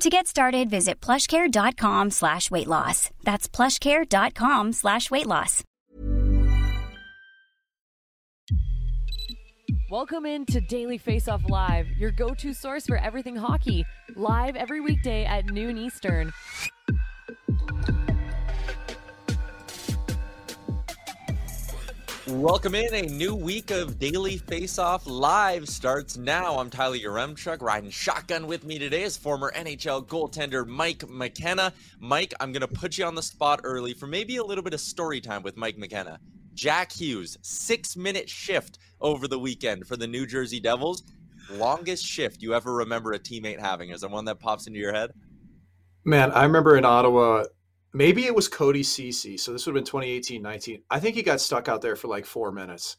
To get started, visit plushcare.com slash weight loss. That's plushcare.com slash weight loss. Welcome in to Daily Face Off Live, your go to source for everything hockey. Live every weekday at noon Eastern. Welcome in. A new week of Daily Face Off Live starts now. I'm Tyler Yaremchuk. Riding shotgun with me today is former NHL goaltender Mike McKenna. Mike, I'm going to put you on the spot early for maybe a little bit of story time with Mike McKenna. Jack Hughes, six minute shift over the weekend for the New Jersey Devils. Longest shift you ever remember a teammate having? Is there one that pops into your head? Man, I remember in Ottawa, maybe it was Cody Cece. So this would have been 2018 19. I think he got stuck out there for like four minutes.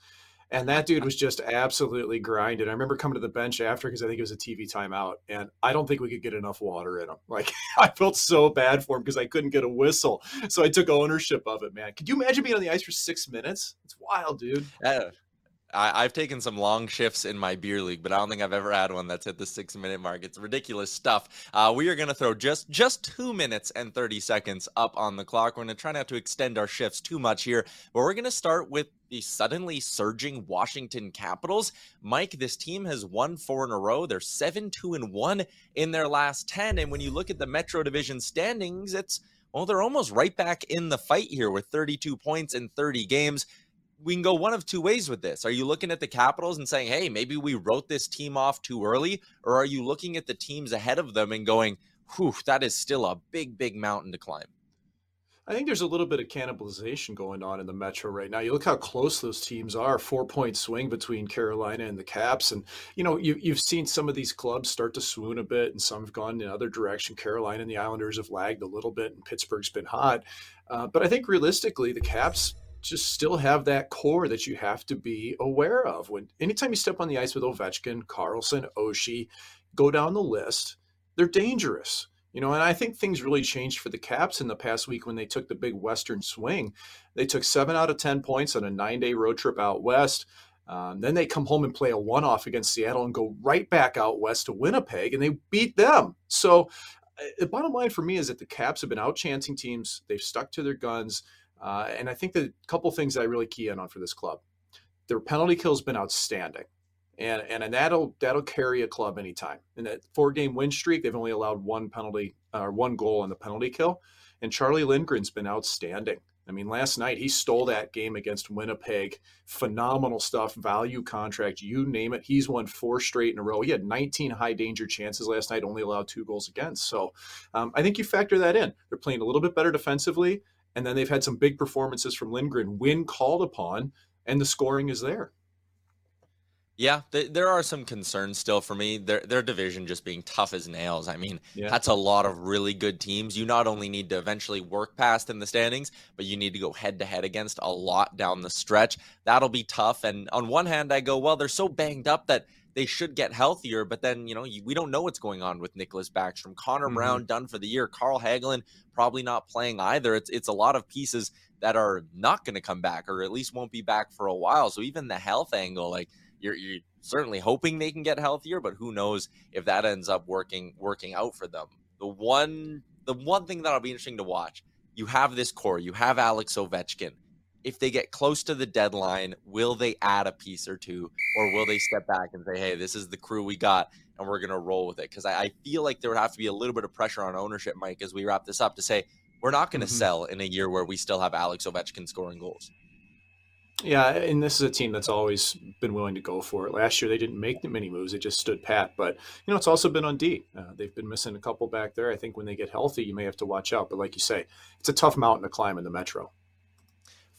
And that dude was just absolutely grinding. I remember coming to the bench after because I think it was a TV timeout. And I don't think we could get enough water in him. Like, I felt so bad for him because I couldn't get a whistle. So I took ownership of it, man. Could you imagine being on the ice for six minutes? It's wild, dude. Yeah. I, have taken some long shifts in my beer league, but I don't think I've ever had one that's hit the six minute mark. It's ridiculous stuff. Uh, we are going to throw just just two minutes and thirty seconds up on the clock. We're going to try not to extend our shifts too much here, but we're going to start with the suddenly surging Washington Capitals. Mike, this team has won four in a row. They're seven two and one in their last ten, and when you look at the Metro Division standings, it's well, they're almost right back in the fight here with 32 points in 30 games we can go one of two ways with this. Are you looking at the Capitals and saying, hey, maybe we wrote this team off too early? Or are you looking at the teams ahead of them and going, whew, that is still a big, big mountain to climb? I think there's a little bit of cannibalization going on in the Metro right now. You look how close those teams are, four point swing between Carolina and the Caps. And, you know, you, you've seen some of these clubs start to swoon a bit and some have gone in other direction. Carolina and the Islanders have lagged a little bit and Pittsburgh's been hot. Uh, but I think realistically, the Caps just still have that core that you have to be aware of. When anytime you step on the ice with Ovechkin, Carlson, Oshie, go down the list, they're dangerous. You know, and I think things really changed for the Caps in the past week when they took the big Western swing. They took seven out of 10 points on a nine day road trip out west. Um, then they come home and play a one off against Seattle and go right back out west to Winnipeg, and they beat them. So, uh, the bottom line for me is that the Caps have been out chancing teams. They've stuck to their guns. Uh, and I think the couple things I really key in on for this club, their penalty kill has been outstanding, and and that'll that'll carry a club anytime. In that four game win streak, they've only allowed one penalty or uh, one goal on the penalty kill, and Charlie Lindgren's been outstanding. I mean, last night he stole that game against Winnipeg. Phenomenal stuff, value contract, you name it. He's won four straight in a row. He had 19 high danger chances last night, only allowed two goals against. So um, I think you factor that in. They're playing a little bit better defensively. And then they've had some big performances from Lindgren when called upon, and the scoring is there. Yeah, th- there are some concerns still for me. Their their division just being tough as nails. I mean, yeah. that's a lot of really good teams. You not only need to eventually work past in the standings, but you need to go head to head against a lot down the stretch. That'll be tough. And on one hand, I go, well, they're so banged up that they should get healthier. But then, you know, we don't know what's going on with Nicklas Backstrom. Connor mm-hmm. Brown done for the year. Carl Hagelin probably not playing either. It's it's a lot of pieces that are not going to come back, or at least won't be back for a while. So even the health angle, like you're, you're certainly hoping they can get healthier, but who knows if that ends up working working out for them. The one the one thing that'll be interesting to watch, you have this core, you have Alex Ovechkin. If they get close to the deadline, will they add a piece or two, or will they step back and say, "Hey, this is the crew we got, and we're gonna roll with it"? Because I, I, feel like there would have to be a little bit of pressure on ownership, Mike, as we wrap this up, to say we're not going to mm-hmm. sell in a year where we still have Alex Ovechkin scoring goals. Yeah, and this is a team that's always been willing to go for it. Last year they didn't make many moves; they just stood pat. But you know, it's also been on D. Uh, they've been missing a couple back there. I think when they get healthy, you may have to watch out. But like you say, it's a tough mountain to climb in the Metro.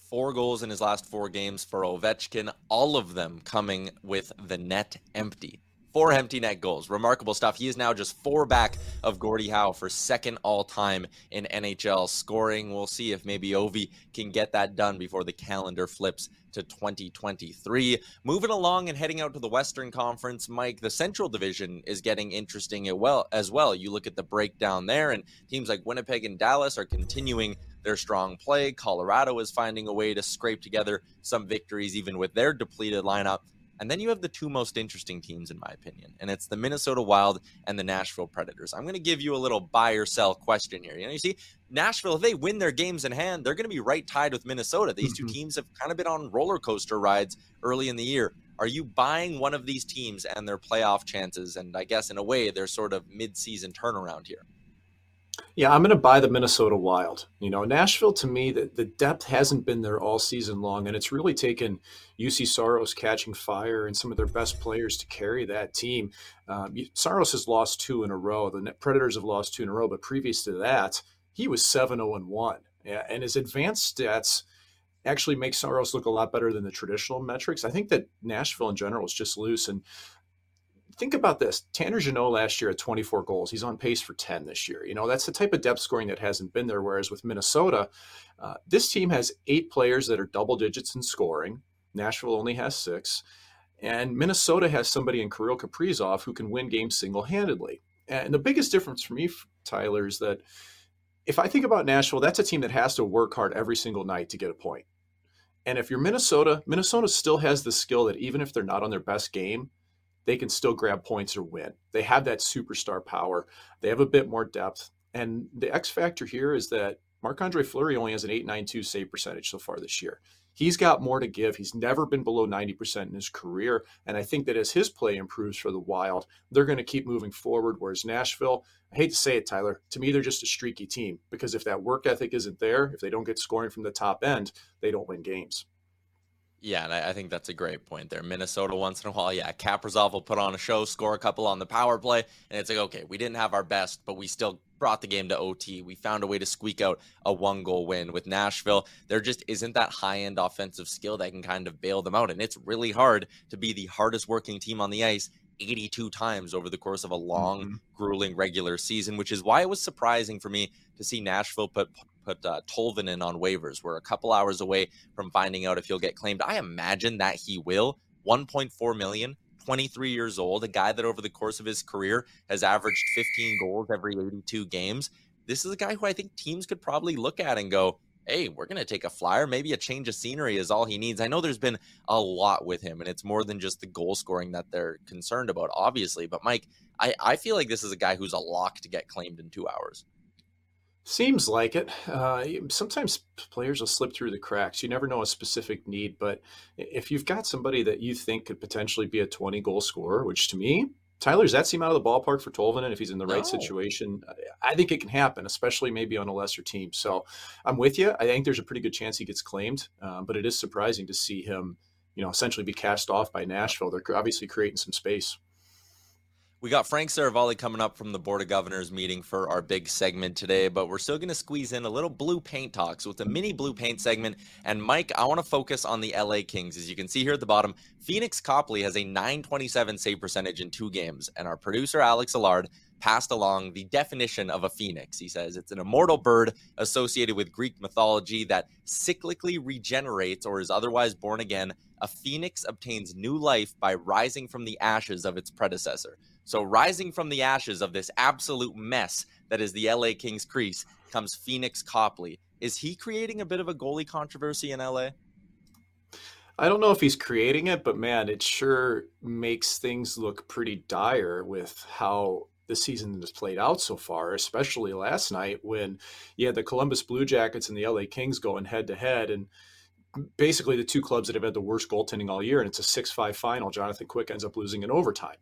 Four goals in his last four games for Ovechkin, all of them coming with the net empty four empty net goals. Remarkable stuff. He is now just four back of Gordie Howe for second all time in NHL scoring. We'll see if maybe Ovi can get that done before the calendar flips to 2023. Moving along and heading out to the Western Conference, Mike, the Central Division is getting interesting as well. You look at the breakdown there, and teams like Winnipeg and Dallas are continuing their strong play. Colorado is finding a way to scrape together some victories, even with their depleted lineup. And then you have the two most interesting teams, in my opinion, and it's the Minnesota Wild and the Nashville Predators. I'm going to give you a little buy or sell question here. You know, you see, Nashville, if they win their games in hand, they're going to be right tied with Minnesota. These mm-hmm. two teams have kind of been on roller coaster rides early in the year. Are you buying one of these teams and their playoff chances? And I guess in a way, their sort of mid-season turnaround here. Yeah, I'm going to buy the Minnesota Wild. You know, Nashville to me, the, the depth hasn't been there all season long, and it's really taken Juuse Saros catching fire and some of their best players to carry that team. Um, Saros has lost two in a row. The Predators have lost two in a row, but previous to that, he was 7 0 1. Yeah, and his advanced stats actually make Saros look a lot better than the traditional metrics. I think that Nashville in general is just loose. And think about this Tanner Jeannot last year at 24 goals. He's on pace for 10 this year. You know, that's the type of depth scoring that hasn't been there. Whereas with Minnesota, uh, this team has eight players that are double digits in scoring. Nashville only has six. And Minnesota has somebody in Kirill Kaprizov who can win games single handedly. And the biggest difference for me, Tyler, is that if I think about Nashville, that's a team that has to work hard every single night to get a point. And if you're Minnesota, Minnesota still has the skill that even if they're not on their best game, they can still grab points or win. They have that superstar power. They have a bit more depth. And the X factor here is that Marc Andre Fleury only has an 892 save percentage so far this year. He's got more to give. He's never been below 90% in his career. And I think that as his play improves for the Wild, they're going to keep moving forward. Whereas Nashville, I hate to say it, Tyler, to me, they're just a streaky team because if that work ethic isn't there, if they don't get scoring from the top end, they don't win games. Yeah, and I, I, think that's a great point there. Minnesota once in a while, yeah, Kaprizov will put on a show, score a couple on the power play, and it's like, okay, we didn't have our best, but we still brought the game to OT. We found a way to squeak out a one goal win with Nashville. There just isn't that high end offensive skill that can kind of bail them out. And it's really hard to be the hardest working team on the ice 82 times over the course of a long, mm-hmm. grueling regular season, which is why it was surprising for me to see Nashville put put uh, Tolvanen on waivers. We're a couple hours away from finding out if he'll get claimed. I imagine that he will. 1.4 million, 23 years old, a guy that over the course of his career has averaged 15 goals every 82 games. This is a guy who I think teams could probably look at and go, hey, we're going to take a flyer. Maybe a change of scenery is all he needs. I know there's been a lot with him, and it's more than just the goal scoring that they're concerned about, obviously. But, Mike, I, I feel like this is a guy who's a lock to get claimed in two hours. Seems like it. Uh, sometimes players will slip through the cracks. You never know a specific need, but if you've got somebody that you think could potentially be a 20 goal scorer, which to me, Tyler, does that seem out of the ballpark for Tolvanen if he's in the right no. situation? I think it can happen, especially maybe on a lesser team. So I'm with you. I think there's a pretty good chance he gets claimed, um, but it is surprising to see him, you know, essentially be cast off by Nashville. They're obviously creating some space We got Frank Seravalli coming up from the Board of Governors meeting for our big segment today, but we're still going to squeeze in a little blue paint talk. So it's a mini blue paint segment. And Mike, I want to focus on the LA Kings. As you can see here at the bottom, Pheonix Copley has a 927 save percentage in two games. And our producer, Alex Allard, passed along the definition of a phoenix. He says it's an immortal bird associated with Greek mythology that cyclically regenerates or is otherwise born again. A phoenix obtains new life by rising from the ashes of its predecessor. So, rising from the ashes of this absolute mess that is the LA Kings crease comes Pheonix Copley. Is he creating a bit of a goalie controversy in LA? I don't know if he's creating it, but man, it sure makes things look pretty dire with how the season has played out so far, especially last night when you had the Columbus Blue Jackets and the LA Kings going head to head. And basically the two clubs that have had the worst goaltending all year, and it's a 6 5 final. Jonathan Quick ends up losing in overtime.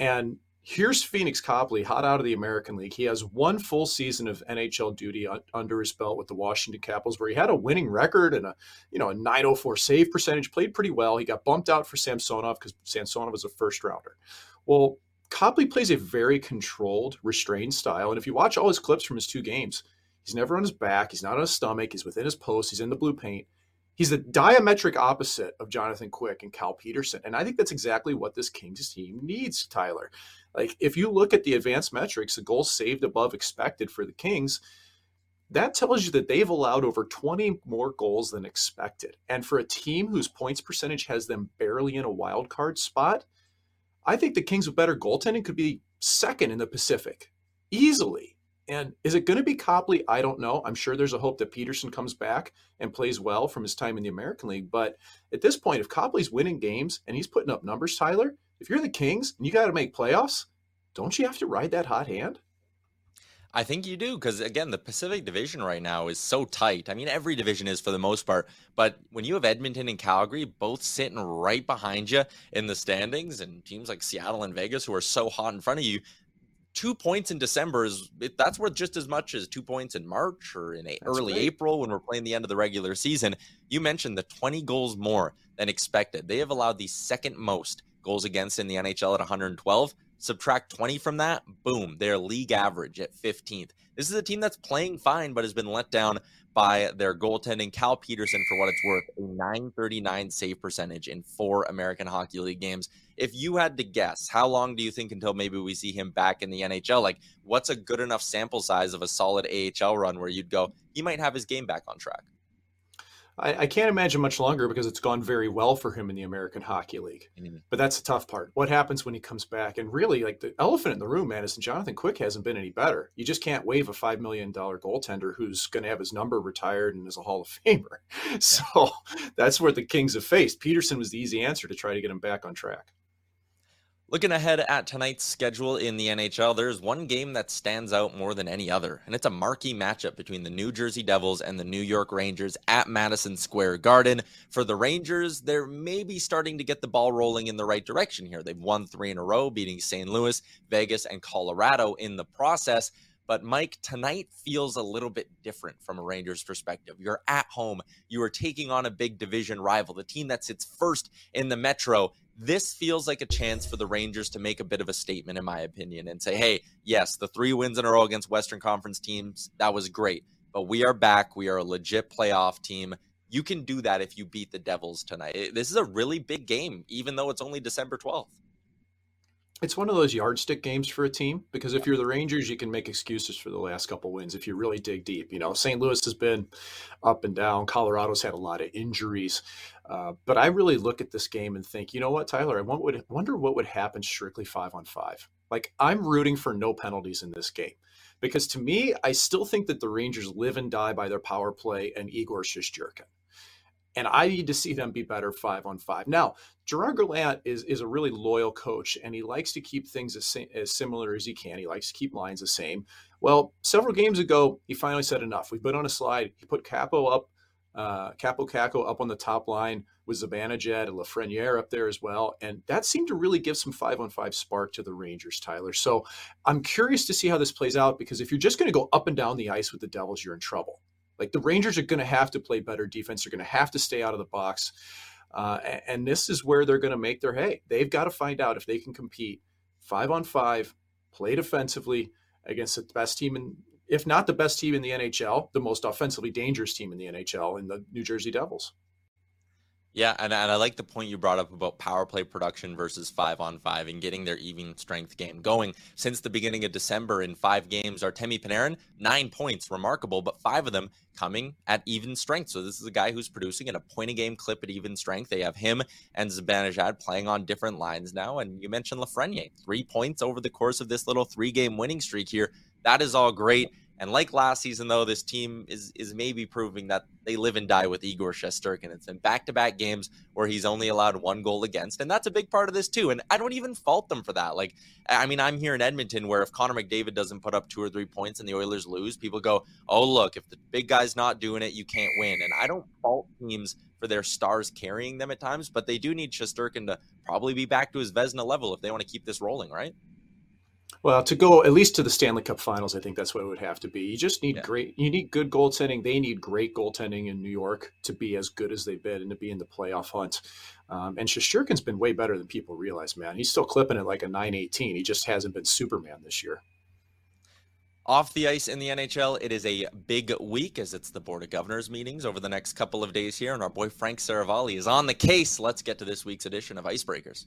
And here's Pheonix Copley, hot out of the American League. He has one full season of NHL duty under his belt with the Washington Capitals, where he had a winning record and a you know a 904 save percentage, played pretty well. He got bumped out for Samsonov because Samsonov was a first rounder. Well, Copley plays a very controlled, restrained style. And if you watch all his clips from his two games, he's never on his back, he's not on his stomach, he's within his post, he's in the blue paint. He's the diametric opposite of Jonathan Quick and Cal Petersen. And I think that's exactly what this Kings team needs, Tyler. Like, if you look at the advanced metrics, the goals saved above expected for the Kings, that tells you that they've allowed over 20 more goals than expected. And for a team whose points percentage has them barely in a wild card spot, I think the Kings with better goaltending could be second in the Pacific easily. And is it going to be Copley? I don't know. I'm sure there's a hope that Petersen comes back and plays well from his time in the American League. But at this point, if Copley's winning games and he's putting up numbers, Tyler, if you're the Kings and you got to make playoffs, don't you have to ride that hot hand? I think you do because again, the Pacific Division right now is so tight. I mean, every division is for the most part, but when you have Edmonton and Calgary both sitting right behind you in the standings, and teams like Seattle and Vegas who are so hot in front of you, two points in December is that's worth just as much as two points in March or in that's early great. April when we're playing the end of the regular season. You mentioned the 20 goals more than expected. They have allowed the second most goals against in the NHL at 112. Subtract 20 from that, boom, they're league average at 15th. This is a team that's playing fine, but has been let down by their goaltending. Cal Petersen, for what it's worth, a 939 save percentage in four American Hockey League games. If you had to guess, how long do you think until maybe we see him back in the NHL? Like, what's a good enough sample size of a solid AHL run where you'd go, he might have his game back on track? I, I, can't imagine much longer because it's gone very well for him in the American Hockey League. Mm-hmm. But that's the tough part. What happens when he comes back? And really, like the elephant in the room, man, is Jonathan Quick hasn't been any better. You just can't waive a $5 million goaltender who's going to have his number retired and is a Hall of Famer. So that's where the Kings have faced. Petersen was the easy answer to try to get him back on track. Looking ahead at tonight's schedule in the NHL, there's one game that stands out more than any other, and it's a marquee matchup between the New Jersey Devils and the New York Rangers at Madison Square Garden. For the Rangers, they're maybe starting to get the ball rolling in the right direction here. They've won three in a row, beating St. Louis, Vegas, and Colorado in the process. But Mike, tonight feels a little bit different from a Rangers perspective. You're at home, you are taking on a big division rival, the team that sits first in the Metro this feels like a chance for the Rangers to make a bit of a statement, in my opinion, and say, hey, yes, the three wins in a row against Western Conference teams, that was great. But we are back. We are a legit playoff team. You can do that if you beat the Devils tonight. This is a really big game, even though it's only December 12th it's one of those yardstick games for a team because if you're the Rangers, you can make excuses for the last couple wins if you really dig deep. You know, St. Louis has been up and down. Colorado's had a lot of injuries, uh, but I really look at this game and think, you know what, Tyler? I would, wonder what would happen strictly five on five. Like I'm rooting for no penalties in this game because to me, I still think that the Rangers live and die by their power play and Igor Shesterkin and I need to see them be better five on five. Now, Gerard Gallant is is a really loyal coach, and he likes to keep things as, as similar as he can. He likes to keep lines the same. Well, several games ago, he finally said enough. We put on a slide. He put Kaapo up, uh, Kaapo Kakko up on the top line with Zibanejad and Lafreniere up there as well, and that seemed to really give some five on five spark to the Rangers, Tyler. So I'm curious to see how this plays out because if you're just going to go up and down the ice with the Devils, you're in trouble. Like the Rangers are going to have to play better defense. They're going to have to stay out of the box. Uh, and this is where they're going to make their hay. They've got to find out if they can compete five on five, play defensively against the best team in, if not the best team in the NHL, the most offensively dangerous team in the NHL in the New Jersey Devils. Yeah, and, and I like the point you brought up about power play production versus five on five and getting their even strength game going. Since the beginning of December, in five games, Artemi Panarin, nine points, remarkable, but five of them coming at even strength. So this is a guy who's producing at a point a game clip at even strength. They have him and Zibanejad playing on different lines now. And you mentioned Lafreniere, three points over the course of this little three game winning streak here. That is all great. And like last season, though, this team is is maybe proving that they live and die with Igor Shesterkin. It's been back to back games where he's only allowed one goal against, and that's a big part of this too. And I don't even fault them for that. Like, I mean, I'm here in Edmonton where if Connor McDavid doesn't put up two or three points and the Oilers lose, people go, "Oh, look, if the big guy's not doing it, you can't win." And I don't fault teams for their stars carrying them at times, but they do need Shesterkin to probably be back to his Vezina level if they want to keep this rolling, right? Well, to go at least to the Stanley Cup Finals, I think that's what it would have to be. You just need yeah. great. You need good goaltending. They need great goaltending in New York to be as good as they've been and to be in the playoff hunt. Um, and Shesterkin's been way better than people realize. Man, he's still clipping it like a 918. He just hasn't been Superman this year. Off the ice in the NHL, it is a big week as it's the Board of Governors meetings over the next couple of days here, and our boy Frank Seravalli is on the case. Let's get to this week's edition of Icebreakers.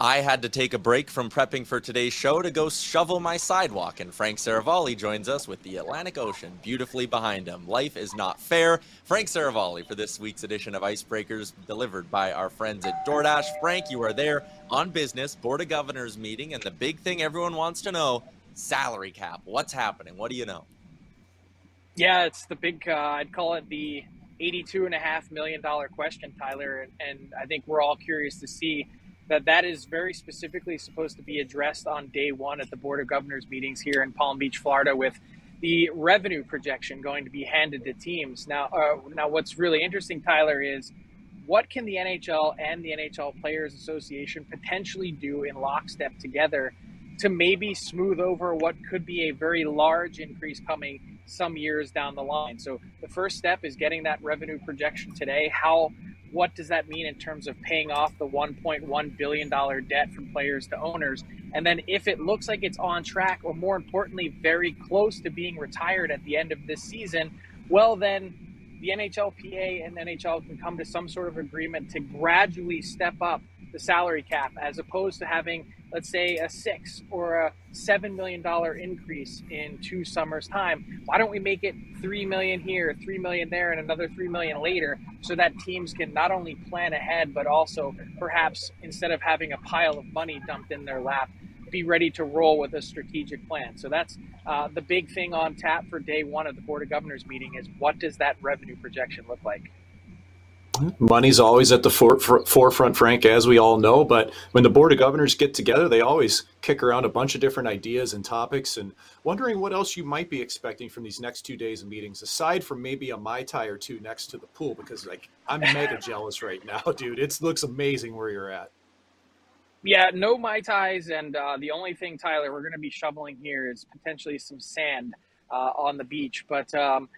I had to take a break from prepping for today's show to go shovel my sidewalk, and Frank Seravalli joins us with the Atlantic Ocean beautifully behind him. Life is not fair. Frank Seravalli for this week's edition of Icebreakers, delivered by our friends at DoorDash. Frank, you are there on business, Board of Governors meeting, and the big thing everyone wants to know salary cap. What's happening? What do you know? Yeah, it's the big, uh, I'd call it the $82.5 million question, Tyler. And I think we're all curious to see that that is very specifically supposed to be addressed on day one at the Board of Governors meetings here in Palm Beach, Florida, with the revenue projection going to be handed to teams. Now, uh, now what's really interesting, Tyler, is what can the NHL and the NHL Players Association potentially do in lockstep together to maybe smooth over what could be a very large increase coming some years down the line. So the first step is getting that revenue projection today. How what does that mean in terms of paying off the 1.1 billion dollar debt from players to owners? And then if it looks like it's on track or more importantly very close to being retired at the end of this season, well then the NHLPA and NHL can come to some sort of agreement to gradually step up the salary cap as opposed to having let's say a six or a seven million dollar increase in two summers time. Why don't we make it three million here three million there and another three million later so that teams can not only plan ahead but also perhaps instead of having a pile of money dumped in their lap be ready to roll with a strategic plan. So that's uh, the big thing on tap for day one of the board of governors meeting is what does that revenue projection look like Money's always at the for, for, forefront, Frank, as we all know. But when the Board of Governors get together, they always kick around a bunch of different ideas and topics and wondering what else you might be expecting from these next two days of meetings, aside from maybe a Mai Tai or two next to the pool, because like I'm mega jealous right now, dude. It looks amazing where you're at. Yeah, no Mai Tais. And uh, the only thing, Tyler, we're going to be shoveling here is potentially some sand uh, on the beach. But um,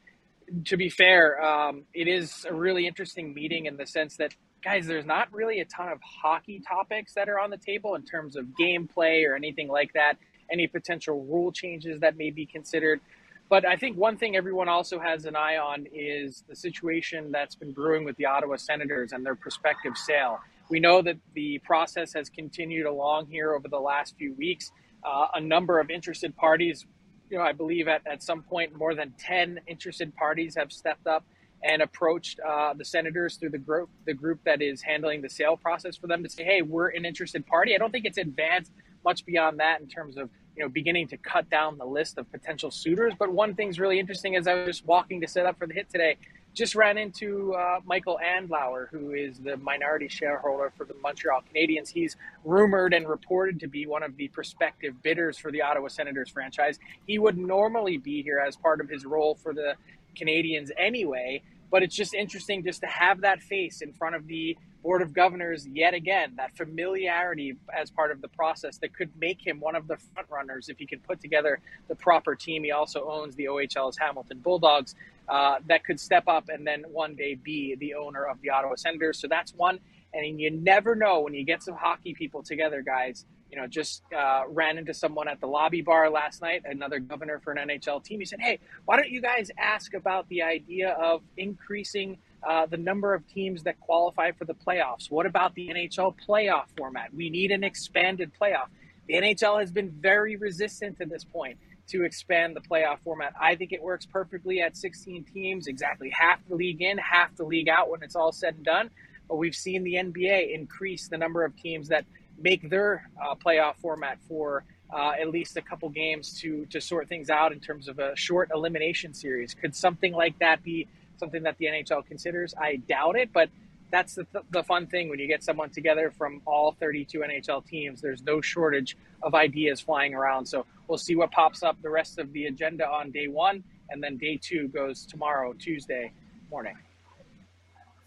to be fair, um, it is a really interesting meeting in the sense that, guys, there's not really a ton of hockey topics that are on the table in terms of gameplay or anything like that, any potential rule changes that may be considered. But I think one thing everyone also has an eye on is the situation that's been brewing with the Ottawa Senators and their prospective sale. We know that the process has continued along here over the last few weeks. Uh, a number of interested parties you know, I believe at, at some point more than 10 interested parties have stepped up and approached uh, the senators through the group, the group that is handling the sale process for them to say, hey, we're an interested party. I don't think it's advanced much beyond that in terms of you know beginning to cut down the list of potential suitors. But one thing's really interesting as I was just walking to set up for the hit today just ran into uh, Michael Andlauer, who is the minority shareholder for the Montreal Canadiens. He's rumored and reported to be one of the prospective bidders for the Ottawa Senators franchise. He would normally be here as part of his role for the Canadiens anyway, but it's just interesting just to have that face in front of the Board of Governors yet again, that familiarity as part of the process that could make him one of the front runners if he could put together the proper team. He also owns the OHL's Hamilton Bulldogs uh, that could step up and then one day be the owner of the Ottawa Senators. So that's one. And you never know when you get some hockey people together, guys. You know, just uh, ran into someone at the lobby bar last night, another governor for an NHL team. He said, Hey, why don't you guys ask about the idea of increasing uh, the number of teams that qualify for the playoffs? What about the NHL playoff format? We need an expanded playoff. The NHL has been very resistant to this point to expand the playoff format. I think it works perfectly at 16 teams, exactly half the league in, half the league out when it's all said and done. But we've seen the NBA increase the number of teams that make their uh, playoff format for uh, at least a couple games to to sort things out in terms of a short elimination series. Could something like that be something that the NHL considers? I doubt it, but that's the, the fun thing when you get someone together from all 32 NHL teams. There's no shortage of ideas flying around. So we'll see what pops up the rest of the agenda on day one, and then day two goes tomorrow, Tuesday morning.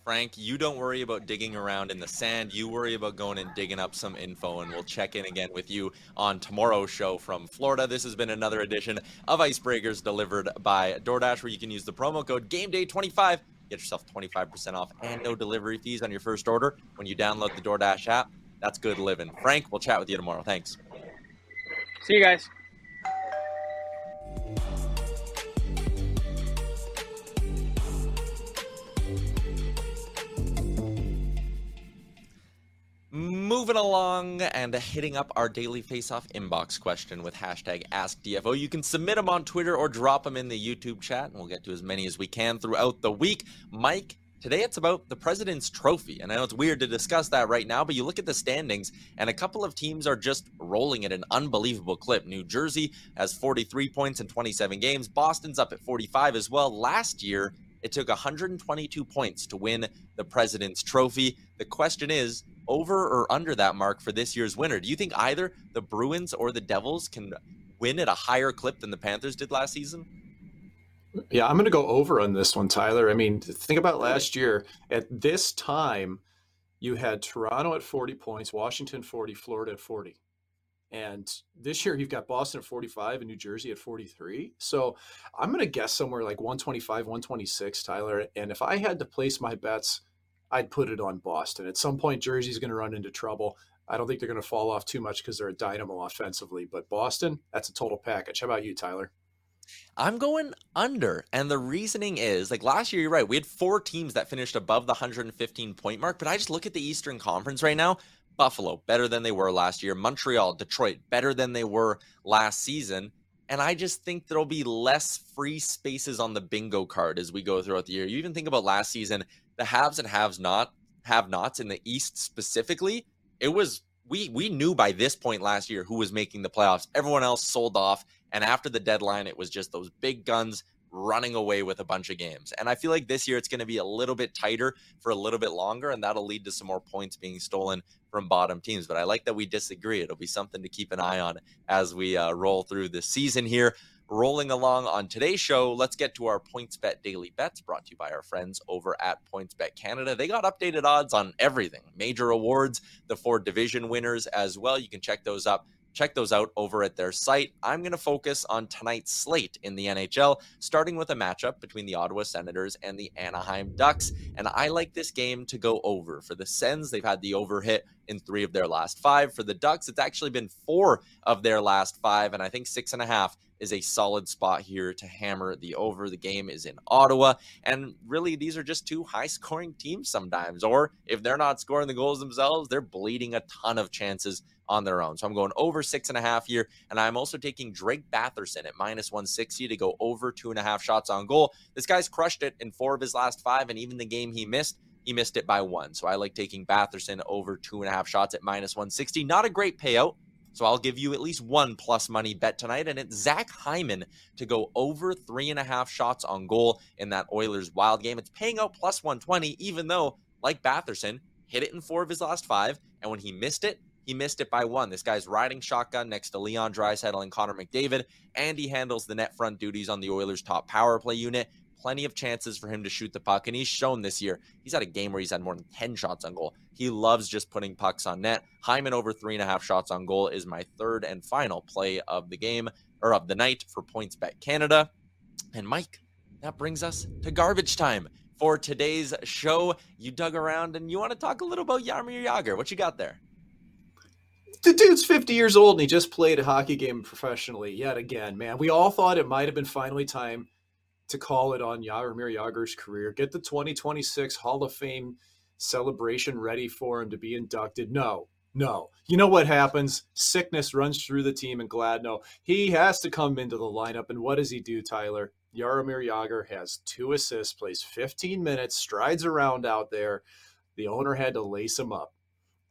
Frank, you don't worry about digging around in the sand. You worry about going and digging up some info, and we'll check in again with you on tomorrow's show from Florida. This has been another edition of Icebreakers delivered by DoorDash, where you can use the promo code GameDay25 Get yourself 25% off and no delivery fees on your first order when you download the DoorDash app. That's good living. Frank, we'll chat with you tomorrow. Thanks. See you guys. Moving along and hitting up our daily face-off inbox question with hashtag AskDFO. You can submit them on Twitter or drop them in the YouTube chat, and we'll get to as many as we can throughout the week. Mike, today it's about the President's Trophy, and I know it's weird to discuss that right now, but you look at the standings, and a couple of teams are just rolling at an unbelievable clip. New Jersey has 43 points in 27 games. Boston's up at 45 as well. Last year, it took 122 points to win the President's Trophy. The question is, over or under that mark for this year's winner? Do you think either the Bruins or the Devils can win at a higher clip than the Panthers did last season? Yeah, I'm going to go over on this one, Tyler. I mean, think about last year. At this time, you had Toronto at 40 points, Washington 40, Florida at 40. And this year you've got Boston at 45 and New Jersey at 43. So I'm going to guess somewhere like 125, 126, Tyler. And if I had to place my bets, I'd put it on Boston. At some point, Jersey's going to run into trouble. I don't think they're going to fall off too much because they're a dynamo offensively. But Boston, that's a total package. How about you, Tyler? I'm going under. And the reasoning is like last year, you're right. We had four teams that finished above the 115 point mark. But I just look at the Eastern Conference right now. Buffalo, better than they were last year. Montreal, Detroit, better than they were last season. And I just think there'll be less free spaces on the bingo card as we go throughout the year. You even think about last season, the haves and haves not have nots in the East specifically. It was we we knew by this point last year who was making the playoffs. Everyone else sold off, and after the deadline, it was just those big guns running away with a bunch of games. And I feel like this year it's going to be a little bit tighter for a little bit longer, and that'll lead to some more points being stolen from bottom teams. But I like that we disagree. It'll be something to keep an eye on as we uh, roll through the season here. Rolling along on today's show, let's get to our PointsBet daily bets brought to you by our friends over at PointsBet Canada. They got updated odds on everything, major awards, the four division winners as well. You can check those up check those out over at their site. I'm going to focus on tonight's slate in the NHL, starting with a matchup between the Ottawa Senators and the Anaheim Ducks. And I like this game to go over. For the Sens, they've had the over hit in three of their last five. For the Ducks, it's actually been four of their last five. And I think six and a half is a solid spot here to hammer the over. The game is in Ottawa. And really, these are just two high scoring teams sometimes. Or if they're not scoring the goals themselves, they're bleeding a ton of chances on their own. So I'm going over six and a half here. And I'm also taking Drake Batherson at minus 160 to go over two and a half shots on goal. This guy's crushed it in four of his last five. And even the game he missed, he missed it by one. So I like taking Batherson over two and a half shots at minus 160. Not a great payout. So I'll give you at least one plus money bet tonight, and it's Zach Hyman to go over three and a half shots on goal in that Oilers wild game. It's paying out plus 120, even though, like Batherson, hit it in four of his last five, and when he missed it, he missed it by one. This guy's riding shotgun next to Leon Draisaitl and Connor McDavid, and he handles the net front duties on the Oilers' top power play unit. Plenty of chances for him to shoot the puck, and he's shown this year he's had a game where he's had more than 10 shots on goal. He loves just putting pucks on net. Hyman over three and a half shots on goal is my third and final play of the game or of the night for Points Bet Canada. And Mike, that brings us to garbage time for today's show. You dug around and you want to talk a little about Jaromir Jagr. What you got there? The dude's 50 years old and he just played a hockey game professionally yet again, man. We all thought it might have been finally time to call it on Jaromir Jagr's career. Get the 2026 Hall of Fame celebration ready for him to be inducted. No, no. You know what happens? Sickness runs through the team in Kladno. He has to come into the lineup. And what does he do, Tyler? Jaromir Jagr has two assists, plays 15 minutes, strides around out there. The owner had to lace him up.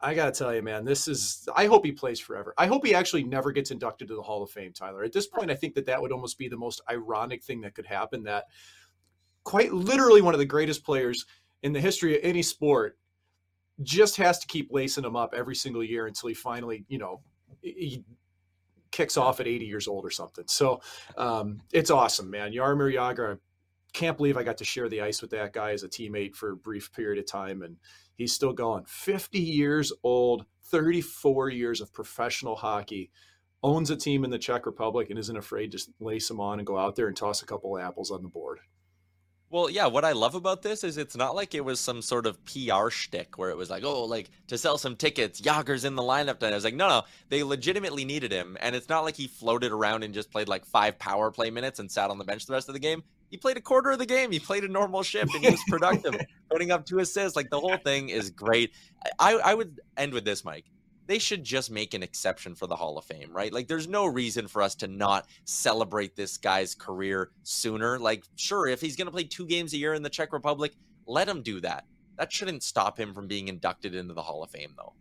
I got to tell you, man, this is. I hope he plays forever. I hope he actually never gets inducted to the Hall of Fame, Tyler. At this point, I think that that would almost be the most ironic thing that could happen. That quite literally one of the greatest players in the history of any sport just has to keep lacing him up every single year until he finally, you know, he kicks off at 80 years old or something. So um, it's awesome, man. Jaromir Jagr, I can't believe I got to share the ice with that guy as a teammate for a brief period of time. And He's still going. 50 years old, 34 years of professional hockey, owns a team in the Czech Republic and isn't afraid to lace them on and go out there and toss a couple apples on the board. Well, yeah, what I love about this is it's not like it was some sort of PR shtick where it was like, oh, like to sell some tickets, Jagr's in the lineup tonight. I was like, no, no, they legitimately needed him. And it's not like he floated around and just played like five power play minutes and sat on the bench the rest of the game. He played a quarter of the game. He played a normal shift and he was productive, putting up two assists. Like the whole thing is great. I, I would end with this, Mike they should just make an exception for the Hall of Fame, right? Like, there's no reason for us to not celebrate this guy's career sooner. Like, sure, if he's going to play two games a year in the Czech Republic, let him do that. That shouldn't stop him from being inducted into the Hall of Fame, though.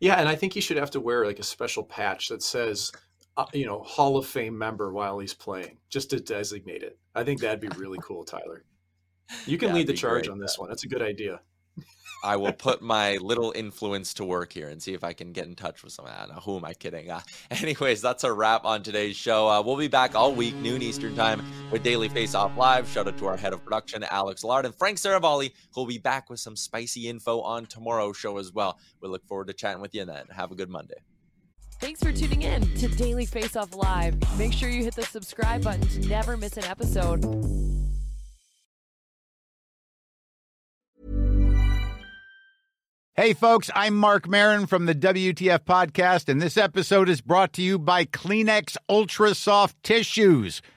Yeah, and I think he should have to wear like a special patch that says, you know, Hall of Fame member while he's playing, just to designate it. I think that'd be really cool, Tyler. You can lead the charge great, on this one. That's a good idea. I will put my little influence to work here and see if I can get in touch with someone. I don't know, who am I kidding? Uh, anyways, that's a wrap on today's show. Uh, we'll be back all week, noon Eastern time, with Daily Face Off Live. Shout out to our head of production, Alex Allard, and Frank Seravalli, who'll be back with some spicy info on tomorrow's show as well. We look forward to chatting with you then. Have a good Monday. Thanks for tuning in to Daily Face Off Live. Make sure you hit the subscribe button to never miss an episode. Hey, folks, I'm Marc Maron from the WTF Podcast, and this episode is brought to you by Kleenex Ultra Soft Tissues